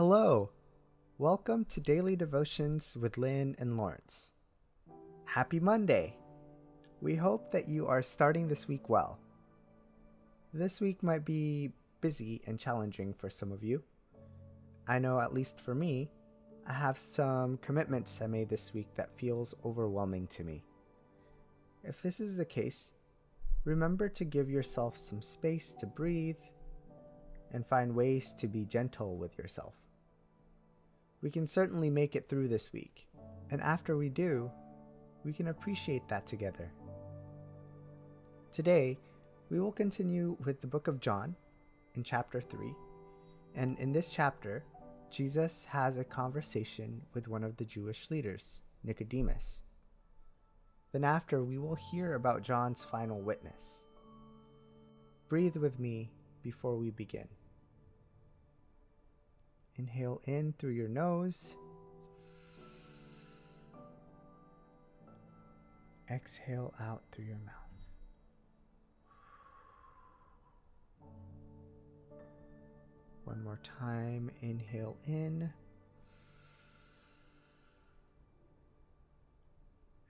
Hello! Welcome to Daily Devotions with Lynn and Lawrence. Happy Monday! We hope that you are starting this week well. This week might be busy and challenging for some of you. I know, at least for me, I have some commitments I made this week that feels overwhelming to me. If this is the case, remember to give yourself some space to breathe and find ways to be gentle with yourself. We can certainly make it through this week, and after we do, we can appreciate that together. Today, we will continue with the book of John in chapter 3, and in this chapter, Jesus has a conversation with one of the Jewish leaders, Nicodemus. Then, after, we will hear about John's final witness. Breathe with me before we begin. Inhale in through your nose. Exhale out through your mouth. One more time. Inhale in.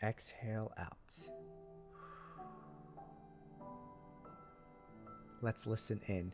Exhale out. Let's listen in.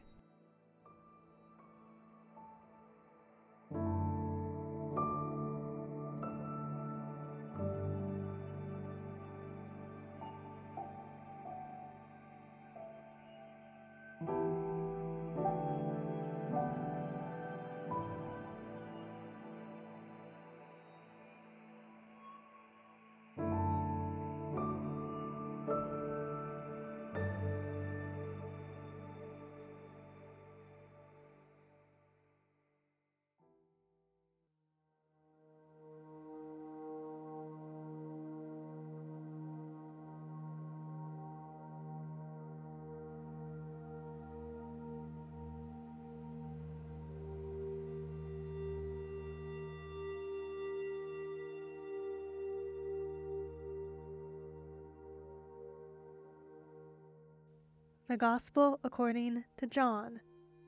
The Gospel according to John,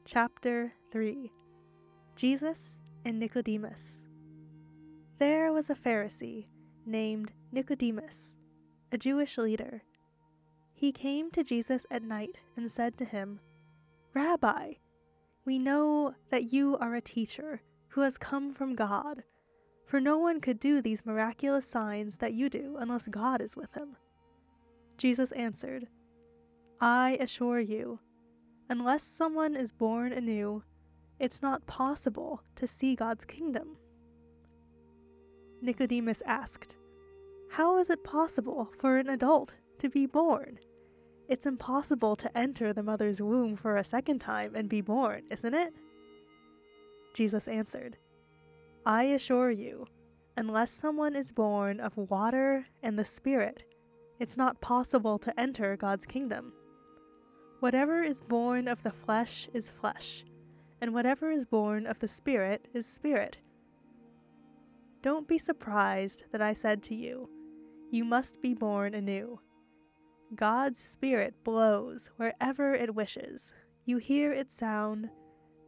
chapter 3 Jesus and Nicodemus. There was a Pharisee named Nicodemus, a Jewish leader. He came to Jesus at night and said to him, Rabbi, we know that you are a teacher who has come from God, for no one could do these miraculous signs that you do unless God is with him. Jesus answered, I assure you, unless someone is born anew, it's not possible to see God's kingdom. Nicodemus asked, How is it possible for an adult to be born? It's impossible to enter the mother's womb for a second time and be born, isn't it? Jesus answered, I assure you, unless someone is born of water and the Spirit, it's not possible to enter God's kingdom. Whatever is born of the flesh is flesh, and whatever is born of the Spirit is spirit. Don't be surprised that I said to you, You must be born anew. God's Spirit blows wherever it wishes. You hear its sound,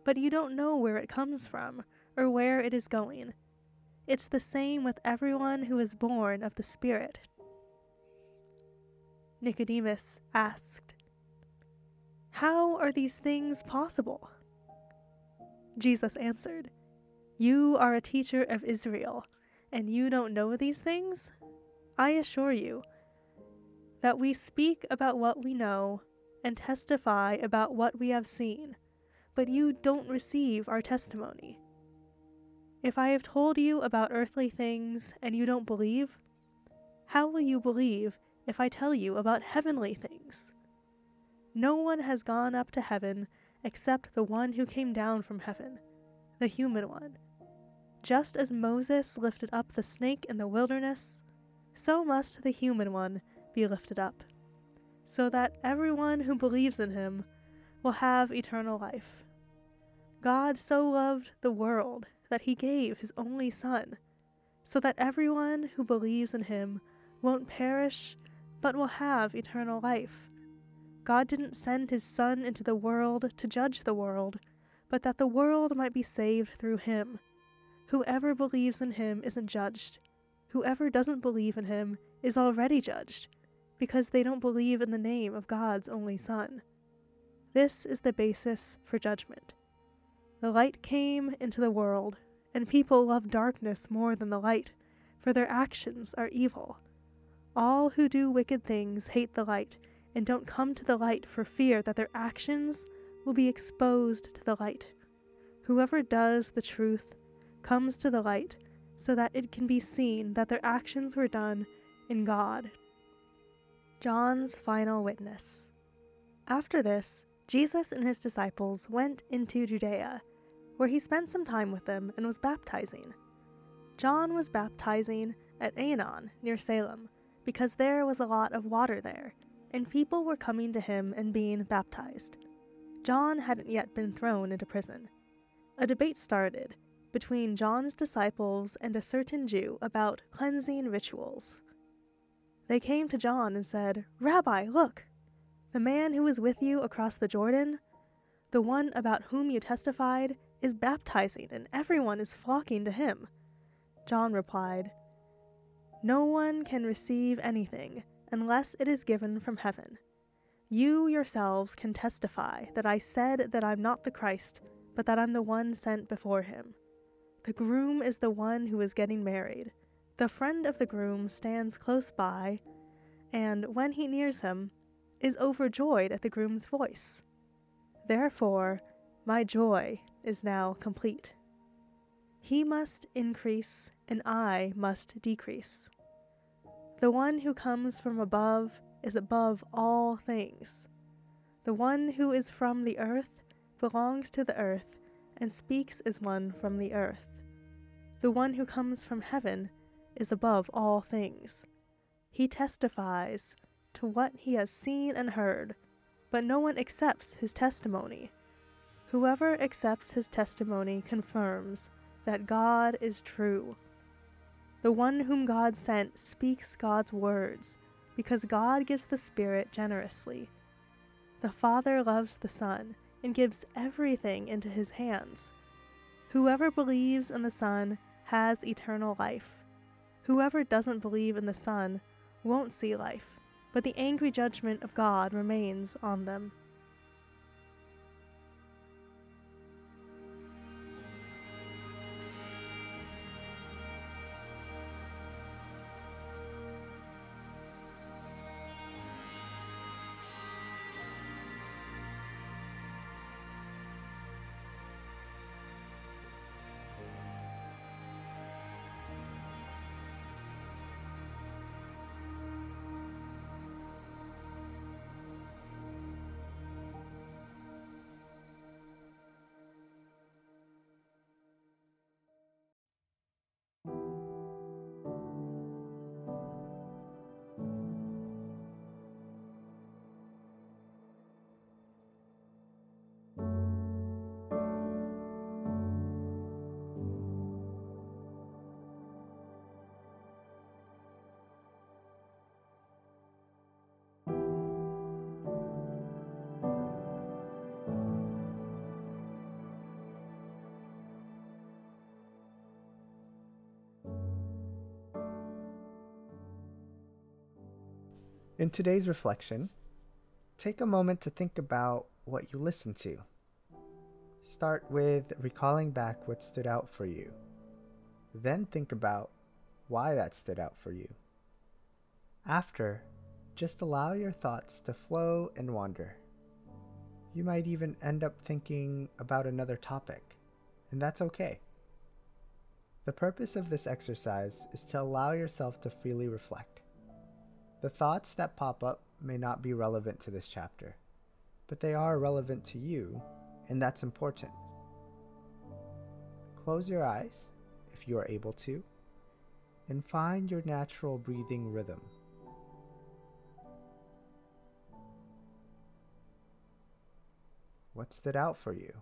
but you don't know where it comes from or where it is going. It's the same with everyone who is born of the Spirit. Nicodemus asked, how are these things possible? Jesus answered, You are a teacher of Israel, and you don't know these things? I assure you that we speak about what we know and testify about what we have seen, but you don't receive our testimony. If I have told you about earthly things and you don't believe, how will you believe if I tell you about heavenly things? No one has gone up to heaven except the one who came down from heaven, the human one. Just as Moses lifted up the snake in the wilderness, so must the human one be lifted up, so that everyone who believes in him will have eternal life. God so loved the world that he gave his only Son, so that everyone who believes in him won't perish but will have eternal life. God didn't send his Son into the world to judge the world, but that the world might be saved through him. Whoever believes in him isn't judged. Whoever doesn't believe in him is already judged, because they don't believe in the name of God's only Son. This is the basis for judgment. The light came into the world, and people love darkness more than the light, for their actions are evil. All who do wicked things hate the light and don't come to the light for fear that their actions will be exposed to the light. Whoever does the truth comes to the light so that it can be seen that their actions were done in God. John's final witness. After this, Jesus and his disciples went into Judea, where he spent some time with them and was baptizing. John was baptizing at Aenon near Salem because there was a lot of water there, and people were coming to him and being baptized. John hadn't yet been thrown into prison. A debate started between John's disciples and a certain Jew about cleansing rituals. They came to John and said, Rabbi, look! The man who was with you across the Jordan, the one about whom you testified, is baptizing, and everyone is flocking to him. John replied, No one can receive anything unless it is given from heaven. You yourselves can testify that I said that I'm not the Christ, but that I'm the one sent before him. The groom is the one who is getting married. The friend of the groom stands close by, and when he nears him, is overjoyed at the groom's voice. Therefore, my joy is now complete. He must increase, and I must decrease. The one who comes from above is above all things. The one who is from the earth belongs to the earth and speaks as one from the earth. The one who comes from heaven is above all things. He testifies to what he has seen and heard, but no one accepts his testimony. Whoever accepts his testimony confirms that God is true. The one whom God sent speaks God's words, because God gives the Spirit generously. The Father loves the Son and gives everything into his hands. Whoever believes in the Son has eternal life. Whoever doesn't believe in the Son won't see life, but the angry judgment of God remains on them. In today's reflection, take a moment to think about what you listened to. Start with recalling back what stood out for you. Then think about why that stood out for you. After, just allow your thoughts to flow and wander. You might even end up thinking about another topic, and that's okay. The purpose of this exercise is to allow yourself to freely reflect. The thoughts that pop up may not be relevant to this chapter, but they are relevant to you, and that's important. Close your eyes, if you are able to, and find your natural breathing rhythm. What stood out for you?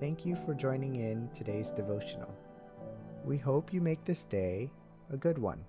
Thank you for joining in today's devotional. We hope you make this day a good one.